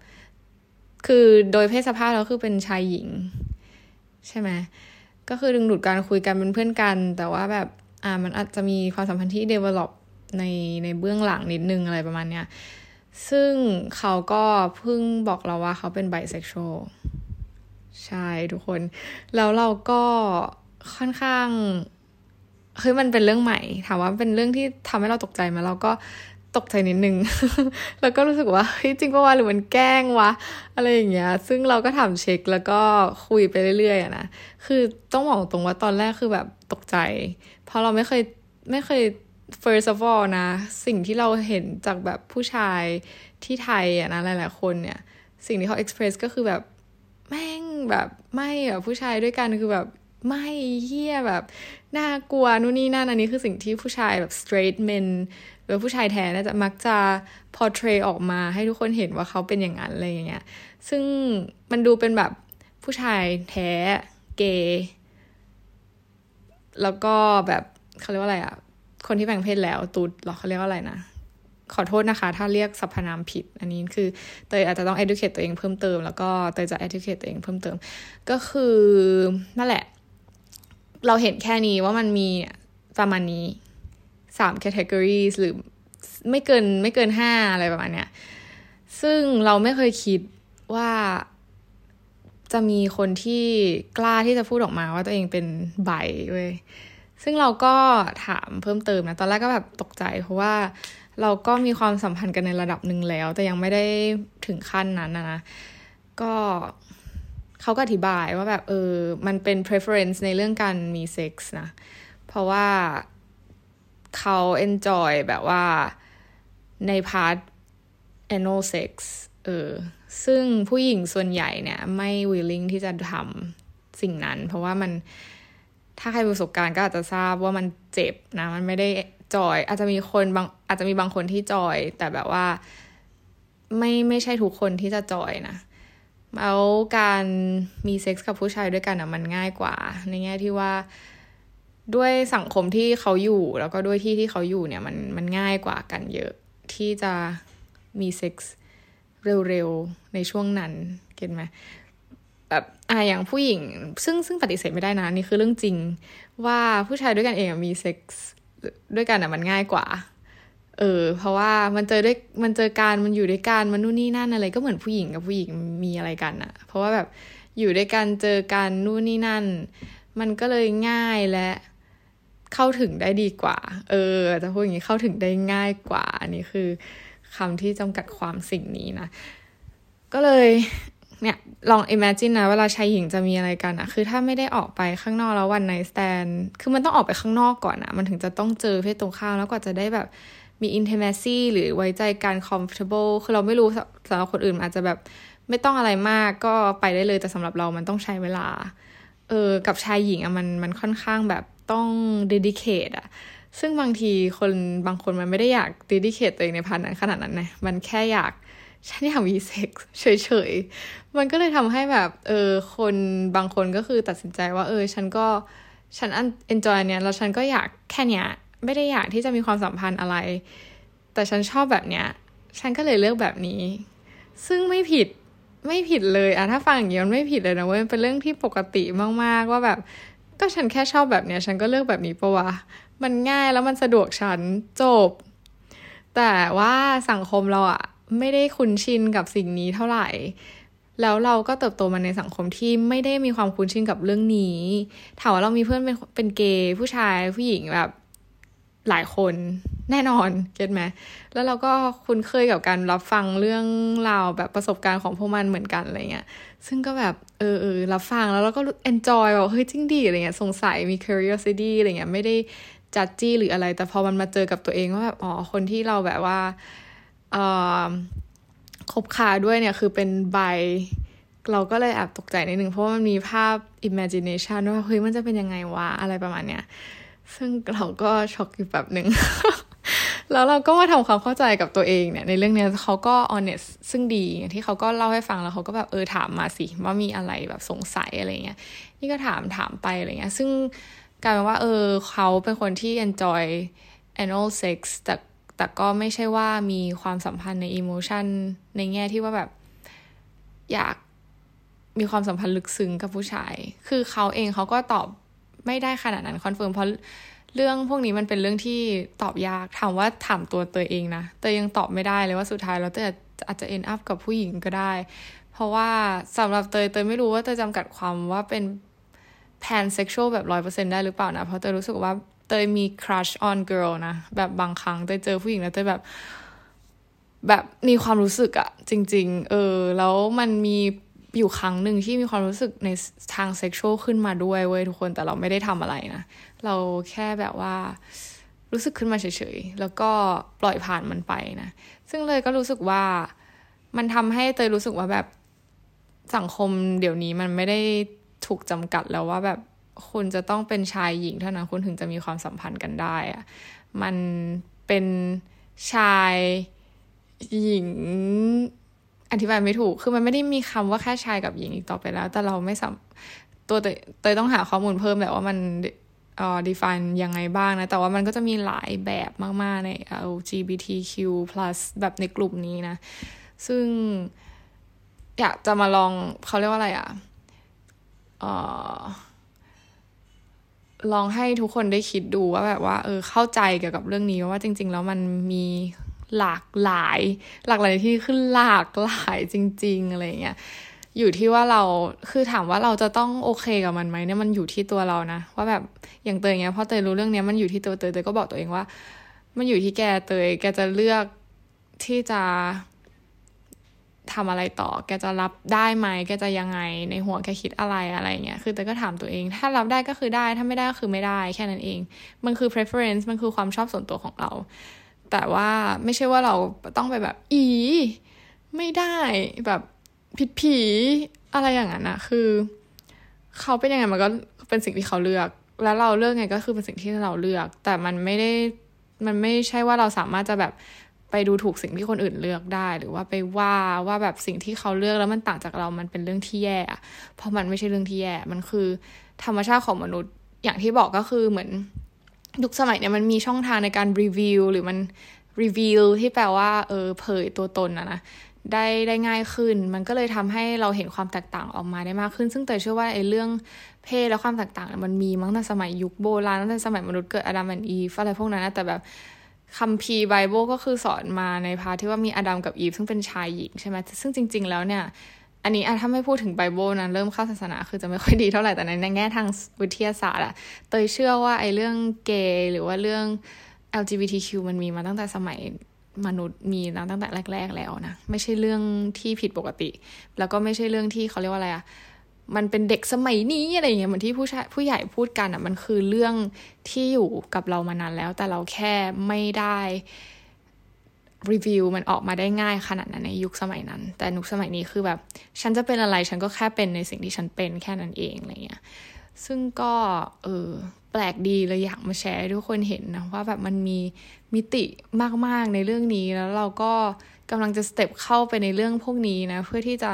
คือโดยเพศสภาพแล้วคือเป็นชายหญิง ใช่ไหมก็คือดึงดูดการคุยกันเป็นเพื่อนกัน แต่ว่าแบบอ่ามันอาจจะมีความสัมพันธ์ที่ develop ในในเบื้องหลังนิดนึงอะไรประมาณเนี้ย ซึ่งเขาก็เพิ่งบอกเราว่าเขาเป็นไบเซ็กชวลใช่ทุกคน แล้วเราก็ค่อนข้างเฮ้ยมันเป็นเรื่องใหม่ ถามว่าเป็นเรื่องที่ทำให้เราตกใจมาเราก็ตกใจนิดนึง แล้วก็รู้สึกว่าเฮ้ยจริงปะวะหรือมันแกล้งวะ อะไรอย่างเงี้ย ซึ่งเราก็ถามเช็คแล้วก็คุยไปเรื่อยๆอะนะ คือต้องบอกตรงว่าตอนแรกคือแบบตกใจ เพราะเราไม่เคยไม่เคย first of all นะ สิ่งที่เราเห็นจากแบบผู้ชายที่ไทยอะนะหลายๆคนเนี่ย สิ่งที่เขา express ก็คือแบบแม่งแบบไม่แบบผู้ชายด้วยกันคือแบบไม่เฮี้ยแบบน่ากลัวนู่นนี่นั่นอันนี้คือสิ่งที่ผู้ชายแบบ straight men หรือผู้ชายแท้น่าจะมักจะ portray ออกมาให้ทุกคนเห็นว่าเขาเป็นอย่างนั้นอะไรอย่างเงี้ยซึ่งมันดูเป็นแบบผู้ชายแท้เกย์แล้วก็แบบเขาเรียกว่าอะไรอะ คนที่แบ่งเพศแล้วตูดหรอเขาเรียกว่าอะไรนะ ขอโทษนะคะ ถ้าเรียกสรรพนามผิด อันนี้คือเตยอาจจะต้อง educate ตัวเองเพิ่มเติม แล้วก็เตยจะ educate ตัวเองเพิ่มเติม ก็คือนั่นแหละ เราเห็นแค่นี้ว่ามันมีประมาณนี้สามแคตตากรีหรือไม่เกินไม่เกินห้าอะไรประมาณเนี้ย ซึ่งเราไม่เคยคิดว่าจะมีคนที่กล้าที่จะพูดออกมาว่าตัวเองเป็นใบเว้ย ซึ่งเราก็ถามเพิ่มเติมนะ ตอนแรกก็แบบตกใจ เพราะว่าเราก็มีความสัมพันธ์กันในระดับหนึ่งแล้ว แต่ยังไม่ได้ถึงขั้นนั้นนะ ก็เขาก็อธิบายว่าแบบเออ มันเป็น preference ในเรื่องการมีเซ็กส์นะ เพราะว่าเขา enjoy แบบว่าใน part anal sex เออ ซึ่งผู้หญิงส่วนใหญ่เนี่ย ไม่ willing ที่จะทำสิ่งนั้น เพราะว่ามัน ถ้าใครประสบการณ์ก็อาจจะทราบว่ามันเจ็บนะ มันไม่ได้ joy อาจจะมีคนบางอาจจะมีบางคนที่ joy แต่แบบว่า ไม่ไม่ใช่ทุกคนที่จะ joy นะแล้วการมีเซ็กส์กับผู้ชายด้วยกันอะมันง่ายกว่า ในแง่ที่ว่าด้วยสังคมที่เขาอยู่แล้วก็ด้วยที่ที่เขาอยู่เนี่ยมันมันง่ายกว่ากันเยอะที่จะมีเซ็กส์เร็วๆ ในช่วงนั้น get ไหม แบบอ่าอย่างผู้หญิง ซึ่งซึ่งปฏิเสธไม่ได้นะนี่คือเรื่องจริง ว่าผู้ชายด้วยกันเองมีเซ็กส์ด้วยกันอะมันง่ายกว่า เออ เพราะว่ามันเจอด้วยมันเจอการมันอยู่ด้วยกันมันนู่นนี่นั่นอะไรก็เหมือนผู้หญิงกับผู้หญิงมีอะไรกันอะ เพราะว่าแบบอยู่ด้วยกันเจอกันนู่นนี่นั่น มันก็เลยง่ายและเข้าถึงได้ดีกว่า เออ จะพูดอย่างนี้เข้าถึงได้ง่ายกว่า อันนี้คือคำที่จำกัดความสิ่งนี้นะ ก็เลย เนี่ยลอง imagine นะเวลาชายหญิงจะมีอะไรกันอะคือถ้าไม่ได้ออกไปข้างนอกแล้ววันไนสแตนคือมันต้องออกไปข้างนอกก่อนอะมันถึงจะต้องเจอเพศตรงข้ามแล้วกว่าจะได้แบบมี intimacy หรือไว้ใจการ comfortable คือเราไม่รู้สำหรับคนอื่นอาจจะแบบไม่ต้องอะไรมากก็ไปได้เลยแต่สำหรับเรามันต้องใช้เวลา เออ กับชายหญิงอะมันมันค่อนข้างแบบต้อง dedicate อะซึ่งบางทีคนบางคนมันไม่ได้อยาก dedicate ตัวเองในพันนั้นขนาดนั้นนะมันแค่อยาก ฉันอยากมีเซ็กซ์เฉยๆ มันก็เลยทำให้แบบเออคนบางคนก็คือตัดสินใจว่า เออ ฉันก็ฉันเอนจอยเนี้ยแล้วฉันก็อยากแค่เนี้ยไม่ได้อยากที่จะมีความสัมพันธ์อะไร แต่ฉันชอบแบบเนี้ย ฉันก็เลยเลือกแบบนี้ ซึ่งไม่ผิดไม่ผิดเลยอะถ้าฟังอย่างนี้มันไม่ผิดเลยนะเว้ยเป็นเรื่องที่ปกติมากๆว่าแบบ ก็ฉันแค่ชอบแบบเนี้ย ฉันก็เลือกแบบนี้ปะวะมันง่ายแล้วมันสะดวกฉันจบ แต่ว่าสังคมเราอะ ไม่ได้คุ้นชินกับสิ่งนี้เท่าไหร่ แล้วเราก็เติบโตมาในสังคมที่ไม่ได้มีความคุ้นชินกับเรื่องนี้ ถามว่าเรามีเพื่อนเป็นเป็นเกย์ผู้ชายผู้หญิงแบบหลายคนแน่นอนเก็ตไหมแล้วเราก็คุ้นเคยกับการรับฟังเรื่องราวแบบประสบการณ์ของพวกมันเหมือนกันอะไรเงี้ย ซึ่งก็แบบเออเออรับฟังแล้วเราก็ enjoy แบบเฮ้ยจริงดีอะไรเงี้ยสงสัยมี curiosity อะไรเงี้ยไม่ได้จัดจี้หรืออะไร แต่พอมันมาเจอกับตัวเองว่าแบบอ๋อคนที่เราแบบว่า คบคาด้วยเนี่ยคือเป็นใบ เราก็เลยแอบตกใจนิดนึงเพราะว่ามันมีภาพ imagination ว่าเฮ้ยมันจะเป็นยังไงวะอะไรประมาณเนี้ยซึ่งเราก็ช็อกอยู่แบบหนึ่งแล้วเราก็มาทำความเข้าใจกับตัวเองเนี่ยในเรื่องนี้เขาก็ honest ซึ่งดีที่เขาก็เล่าให้ฟังแล้วเขาก็แบบเออถามมาสิว่ามีอะไรแบบสงสัยอะไรเงี้ยนี่ก็ถามถามไปอะไรเงี้ยซึ่งกลายเป็นว่าเออเขาเป็นคนที่ enjoy anal sex แต่ แต่ก็ไม่ใช่ว่ามีความสัมพันธ์ใน emotion ในแง่ที่ว่าแบบ อยากมีความสัมพันธ์ลึกซึ้งกับผู้ชาย คือเขาเองเขาก็ตอบไม่ได้ขนาดนั้น confirm เพราะเรื่องพวกนี้มันเป็นเรื่องที่ตอบยาก ถามว่าถามตัวเตยเองนะแต่ยังตอบไม่ได้เลยว่าสุดท้ายแล้วเตยอาจจะ end up กับผู้หญิงก็ได้ เพราะว่าสำหรับเตยเตยไม่รู้ว่าเตยจำกัดความว่าเป็นpansexual แบบร้อยเปอร์เซ็นต์ได้หรือเปล่านะ เพราะเตยรู้สึกว่า เตยมี crush on girl นะ แบบบางครั้งเตยเจอผู้หญิงแล้วเตยแบบ แบบมีความรู้สึกอะจริง ๆ เออ แล้วมันมีอยู่ครั้งหนึ่งที่มีความรู้สึกในทาง sexual ขึ้นมาด้วยเว้ยทุกคนแต่เราไม่ได้ทำอะไรนะ เราแค่แบบว่ารู้สึกขึ้นมาเฉยๆ แล้วก็ปล่อยผ่านมันไปนะ ซึ่งเตยก็รู้สึกว่ามันทำให้เตยรู้สึกว่าแบบสังคมเดี๋ยวนี้มันไม่ได้ถูกจำกัดแล้วว่าแบบ คุณจะต้องเป็นชายหญิงเท่านั้นคุณถึงจะมีความสัมพันธ์กันได้อะมันเป็นชายหญิงอธิบายไม่ถูก คือมันไม่ได้มีคำว่าแค่ชายกับหญิงอีกต่อไปแล้ว แต่เราไม่สัมตัวเตยต้องหาข้อมูลเพิ่มแหละว่ามันเอ่อ define ยังไงบ้างนะ แต่ว่ามันก็จะมีหลายแบบมาก ๆ ใน LGBTQ+ แบบในกลุ่มนี้นะ ซึ่งอยากจะมาลองเขาเรียกว่าอะไรอะ่ะเอ่อ ลองให้ทุกคนได้คิดดูว่าแบบว่าเออเข้าใจเกี่ยวกับเรื่องนี้ว่าจริง ๆ แล้วมันมีหลากหลาย หลากหลายที่ขึ้นหลากหลายจริง ๆ อะไรเงี้ยอยู่ที่ว่าเราคือถามว่าเราจะต้องโอเคกับมันไหมเนี่ยมันอยู่ที่ตัวเรานะว่าแบบอย่างเตยเงี้ยพอเตยรู้เรื่องเนี้ยมันอยู่ที่ตัวเตยเตยก็บอกตัวเองว่า มันอยู่ที่แกเตยแกจะเลือกที่จะ ทำอะไรต่อ แกจะรับได้ไหม แกจะยังไง ในหัวแกคิดอะไรอะไรเงี้ย คือแต่ก็ถามตัวเอง ถ้ารับได้ก็คือได้ ถ้าไม่ได้ก็คือไม่ได้ แค่นั้นเอง มันคือ preference มันคือความชอบส่วนตัวของเรา แต่ว่าไม่ใช่ว่าเราต้องไปแบบ อี ไม่ได้ แบบผิดผีอะไรอย่างนั้นนะคือ เขาเป็นยังไงมันก็เป็นสิ่งที่เขาเลือก แล้วเราเลือกไงก็คือเป็นสิ่งที่เราเลือก แต่มันไม่ได้ มันไม่ใช่ว่าเราสามารถจะแบบ ไปดูถูกสิ่งที่คนอื่นเลือกได้ หรือว่าไปว่าว่าแบบสิ่งที่เขาเลือกแล้วมันต่างจากเรามันเป็นเรื่องที่แย่เพราะมันไม่ใช่เรื่องที่แย่มันคือ ธรรมชาติของมนุษย์อย่างที่บอกก็คือเหมือนยุคสมัยเนี่ยมันมีช่องทางในการรีวิวหรือมันรีวิวที่แปลว่าเออเผยตัวตนนะนะได้ได้ง่ายขึ้น มันก็เลยทำให้เราเห็นความแตกต่างออกมาได้มากขึ้น ซึ่งเตยเชื่อว่าไอ้เรื่องเพศและความแตกต่างมันมีตั้งแต่สมัยยุคโบราณตั้งแต่สมัยมนุษย์เกิด Adam and Eve อะไรพวกนั้นนะแต่แบบ คัมภีร์ไบเบิลก็คือสอนมาในพาที่ว่ามีอดัมกับอีฟซึ่งเป็นชายหญิงใช่ไหมซึ่งจริง ๆ แล้วเนี่ย อันนี้ถ้าไม่พูดถึงไบเบิลนะเริ่มเข้าศาสนาคือจะไม่ค่อยดีเท่าไหร่แต่ในแง่ทางวิทยาศาสตร์อะเตยเชื่อว่าไอ้เรื่องเกย์หรือว่าเรื่อง LGBTQ มันมีมาตั้งแต่สมัยมนุษย์มีตั้งแต่แรก ๆ แล้วนะ ไม่ใช่เรื่องที่ผิดปกติ แล้วก็ไม่ใช่เรื่องที่เขาเรียกว่าอะไรอะ มันเป็นเด็กสมัยนี้อะไรเงี้ยเหมือนที่ผู้ชายผู้ใหญ่พูดกันอะ่ะมันคือเรื่องที่อยู่กับเรามานานแล้ว แต่เราแค่ไม่ได้รีวิวมันออกมาได้ง่ายขนาดนั้นในยุคสมัยนั้น แต่ยุคสมัยนี้คือแบบ ฉันจะเป็นอะไรฉันก็แค่เป็นในสิ่งที่ฉันเป็นแค่นั้นเองอะไรเงี้ยซึ่งก็เออแปลกดีเลยอยากมาแชร์ให้ทุกคนเห็นนะว่าแบบมันมีมิติมาก ๆ ในเรื่องนี้แล้วเราก็กำลังจะสเต็ปเข้าไปในเรื่องพวกนี้นะ เพื่อที่จะ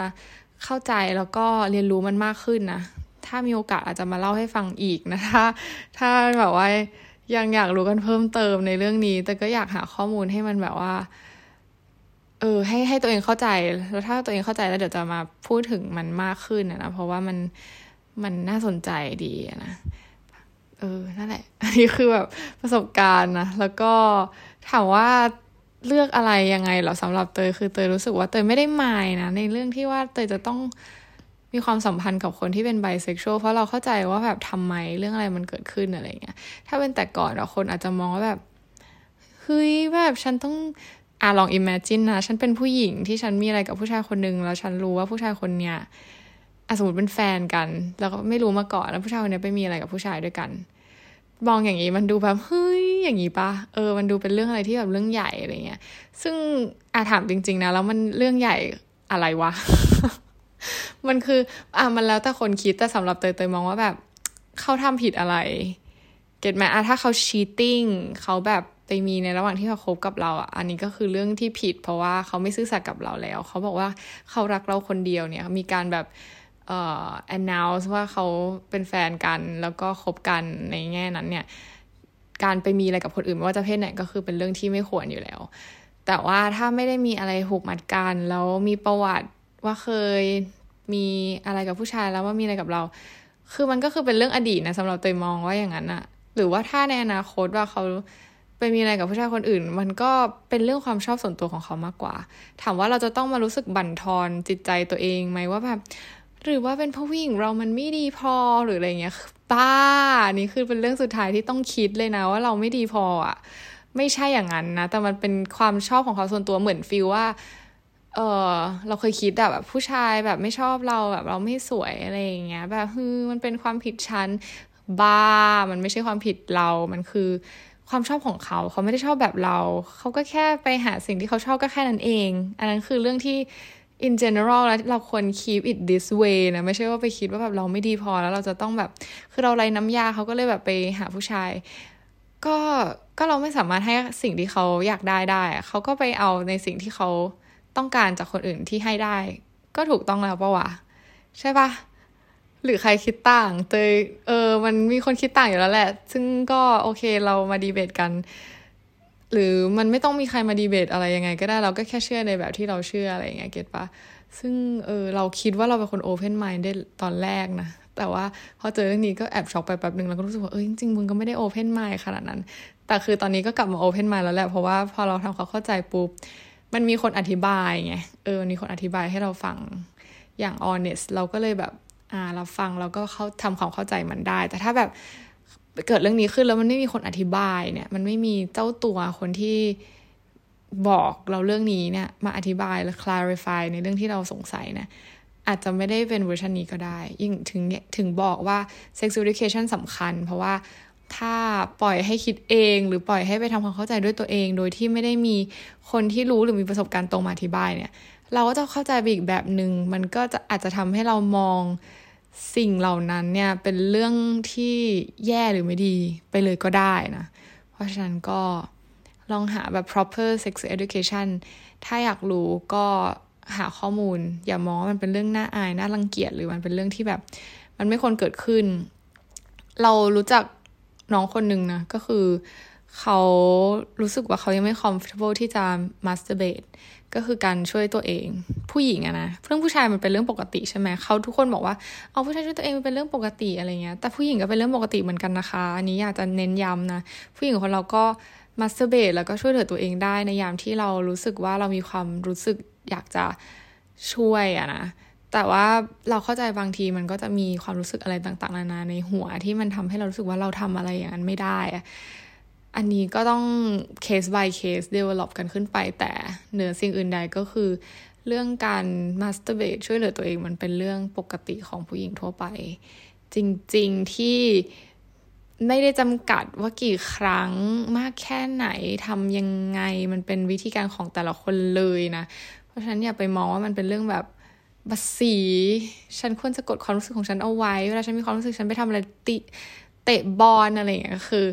เข้าใจแล้วก็เรียนรู้มันมากขึ้นนะ ถ้ามีโอกาสอาจจะมาเล่าให้ฟังอีกนะถ้าถ้าแบบว่ายังอยากรู้กันเพิ่มเติมในเรื่องนี้ แต่ก็อยากหาข้อมูลให้มันแบบว่า เออ ให้ให้ตัวเองเข้าใจ แล้วถ้าตัวเองเข้าใจแล้วเดี๋ยวจะมาพูดถึงมันมากขึ้นนะ เพราะว่ามันมันน่าสนใจดีนะ เออ นั่นแหละ อันนี้คือแบบประสบการณ์นะ แล้วก็ถามว่า เลือกอะไรยังไงเหรอสำหรับเตยคือเตยรู้สึกว่าเตยไม่ได้หมายนะ ในเรื่องที่ว่าเตยจะต้องมีความสัมพันธ์กับคนที่เป็นไบเซ็กชวลเพราะเราเข้าใจว่าแบบทำไมเรื่องอะไรมันเกิดขึ้นอะไรเงี้ยถ้าเป็นแต่ก่อนเราคนอาจจะมองว่าแบบเฮ้ยแบบฉันต้องอ่าลอง imagine นะ ฉันเป็นผู้หญิงที่ฉันมีอะไรกับผู้ชายคนหนึ่งแล้วฉันรู้ว่าผู้ชายคนเนี้ยอสมมติเป็นแฟนกัน แล้วก็ไม่รู้มาก่อนแล้วผู้ชายคนนี้ไปมีอะไรกับผู้ชายด้วยกัน มองอย่างนี้มันดูแบบเฮ้ยอย่างนี้ปะเออ มันดูเป็นเรื่องอะไรที่แบบเรื่องใหญ่อะไรเงี้ย ซึ่งอาถามจริง ๆ นะ แล้วมันเรื่องใหญ่อะไรวะ มันคือ อะมันแล้วแต่คนคิดแต่สำหรับเตยเตยมองว่าแบบเขาทำผิดอะไร เก็ตไหมอะถ้าเขาชีตติ้งเขาแบบไปมีในระหว่างที่เขาคบกับเราอะ อันนี้ก็คือเรื่องที่ผิด เพราะว่าเขาไม่ซื่อสัตย์กับเราแล้ว เขาบอกว่าเขารักเราคนเดียวเนี่ย มีการแบบ เอ่อ announce ว่าเขาเป็นแฟนกันแล้วก็คบกันในแง่นั้นเนี่ย การไปมีอะไรกับคนอื่นไม่ว่าจะเพศไหนก็คือเป็นเรื่องที่ไม่ควรอยู่แล้ว แต่ว่าถ้าไม่ได้มีอะไรผูกมัดกันแล้วมีประวัติว่าเคยมีอะไรกับผู้ชายแล้วว่ามีอะไรกับเรา คือมันก็คือเป็นเรื่องอดีตนะสำหรับเตยมองว่าอย่างนั้นอะหรือว่าถ้าในอนาคตว่าเขาไปมีอะไรกับผู้ชายคนอื่น มันก็เป็นเรื่องความชอบส่วนตัวของเขามากกว่า ถามว่าเราจะต้องมารู้สึกบั่นทอนจิตใจตัวเองไหมว่าแบบ หรือว่าเป็นเพราะวิ่งเรามันไม่ดีพอหรืออะไรเงี้ยป้านี่คือเป็นเรื่องสุดท้ายที่ต้องคิดเลยนะ ว่าเราไม่ดีพออะ ไม่ใช่อย่างนั้นนะ แต่มันเป็นความชอบของเขาส่วนตัวเหมือนฟิลว่าเออเราเคยคิดแบบผู้ชายแบบไม่ชอบเราแบบเราไม่สวยอะไรอย่างเงี้ย แบบฮือมันเป็นความผิดฉันบ้า มันไม่ใช่ความผิดเรา มันคือความชอบของเขา เขาไม่ได้ชอบแบบเรา เขาก็แค่ไปหาสิ่งที่เขาชอบก็แค่นั้นเอง อันนั้นคือเรื่องที่ in general แล้วเราควร keep it this way นะ ไม่ใช่ว่าไปคิดว่าแบบเราไม่ดีพอแล้วเราจะต้องแบบ คือเราไรน้ำยาเขาก็เลยแบบไปหาผู้ชาย ก็ก็เราไม่สามารถให้สิ่งที่เขาอยากได้ได้ เขาก็ไปเอาในสิ่งที่เขาต้องการจากคนอื่นที่ให้ได้ ก็ถูกต้องแล้วปะวะ ใช่ปะหรือใครคิดต่างเตยเออ มันมีคนคิดต่างอยู่แล้วแหละ ซึ่งก็โอเคเรามาดีเบตกัน หรือมันไม่ต้องมีใครมาดีเบตอะไรยังไง ก็ได้เราก็แค่เชื่อในแบบที่เราเชื่ออะไรอย่างเงี้ยเก็ตปะซึ่งเออเราคิดว่าเราเป็นคนโอเพนไมล์ได้ตอนแรกนะแต่ว่าพอเจอเรื่องนี้ก็แอบช็อกไปแป๊บหนึ่งแล้วก็รู้สึกว่าเออจริงๆมึงก็ไม่ได้โอเพนไมล์ขนาดนั้น แต่คือตอนนี้ก็กลับมาโอเพนไมล์แล้วแหละเพราะว่าพอเราทำความเข้าใจปุ๊บ มันมีคนอธิบายไงเออมีคนอธิบายให้เราฟังอย่าง honest เราก็เลยแบบอ่าเราฟังเราก็เข้าทำความเข้าใจมันได้ แต่ถ้าแบบ เกิดเรื่องนี้ขึ้นแล้วมันไม่มีคนอธิบายเนี่ย มันไม่มีเจ้าตัวคนที่บอกเราเรื่องนี้เนี่ย มาอธิบายและ clarify ในเรื่องที่เราสงสัยเนี่ยอาจจะไม่ได้เป็นเวอร์ชันนี้ก็ได้ ยิ่งถึงถึงบอกว่า sex education สำคัญ เพราะว่าถ้าปล่อยให้คิดเองหรือปล่อยให้ไปทำความเข้าใจด้วยตัวเอง โดยที่ไม่ได้มีคนที่รู้หรือมีประสบการณ์ตรงมาอธิบายเนี่ย เราก็จะเข้าใจอีกแบบหนึง่งมันก็จะอาจจะทำให้เรามอง สิ่งเหล่านั้นเนี่ยเป็นเรื่องที่แย่หรือไม่ดีไปเลยก็ได้นะ เพราะฉะนั้นก็ลองหาแบบ proper sex education ถ้าอยากรู้ก็หาข้อมูล อย่ามองว่ามันเป็นเรื่องน่าอาย น่ารังเกียจหรือมันเป็นเรื่องที่แบบ มันไม่ควรเกิดขึ้น เรารู้จักน้องคนหนึ่งนะ ก็คือเขารู้สึกว่าเขายังไม่ comfortable ที่จะ masturbate ก็คือการช่วยตัวเอง ผู้หญิงอะนะเรื่องผู้ชายมันเป็นเรื่องปกติใช่ไหมเขาทุกคนบอกว่าเอาผู้ชายช่วยตัวเองมันเป็นเรื่องปกติอะไรเงี้ยแต่ผู้หญิงก็เป็นเรื่องปกติเหมือนกันนะคะ อันนี้อยากจะเน้นย้ำนะผู้หญิงคนเราก็มาสเตอร์เบตแล้วก็ช่วยเหลือตัวเองได้ในยามที่เรารู้สึกว่าเรามีความรู้สึกอยากจะช่วยอะนะแต่ว่าเราเข้าใจบางทีมันก็จะมีความรู้สึกอะไรต่างๆนานาในหัวที่มันทำให้เรารู้สึกว่าเราทำอะไรอย่างนั้นไม่ได้อะ อันนี้ก็ต้อง case by case develop กันขึ้นไป แต่เหนือสิ่งอื่นใดก็คือ เรื่องการ masturbate ช่วยเหลือตัวเองมันเป็นเรื่องปกติของผู้หญิงทั่วไป จริงๆที่ไม่ได้จำกัดว่ากี่ครั้งมากแค่ไหนทำยังไงมันเป็นวิธีการของแต่ละคนเลยนะ เพราะฉะนั้นอย่าไปมองว่ามันเป็นเรื่องแบบบัสี ฉันควรจะกดความรู้สึกของฉันเอาไว้ เวลาฉันมีความรู้สึกฉันไปทำอะไรติเตะบอลอะไรอย่างเงี้ยคือ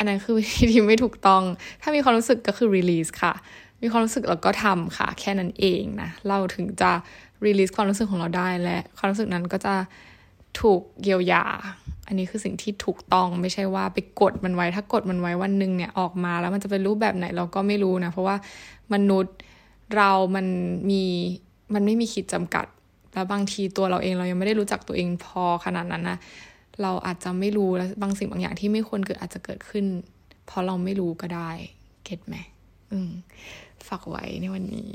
อันนั้นคือวิธีที่ไม่ถูกต้อง ถ้ามีความรู้สึกก็คือ release ค่ะ มีความรู้สึกเราก็ทำค่ะ แค่นั้นเองนะ เราถึงจะ release ความรู้สึกของเราได้และ ความรู้สึกนั้นก็จะถูกเยียวยา อันนี้คือสิ่งที่ถูกต้องไม่ใช่ว่าไปกดมันไว้ ถ้ากดมันไว้วันหนึ่งเนี่ยออกมาแล้วมันจะเป็นรูปแบบไหนเราก็ไม่รู้นะ เพราะว่ามนุษย์เรามันมีมันไม่มีขีดจำกัด แล้วบางทีตัวเราเองเรายังไม่ได้รู้จักตัวเองพอขนาดนั้นนะ เราอาจจะไม่รู้แล้วบางสิ่งบางอย่างที่ไม่ควรเกิดอาจจะเกิดขึ้น เพราะเราไม่รู้ก็ได้ เก็ตไหมอืมฝากไว้ในวันนี้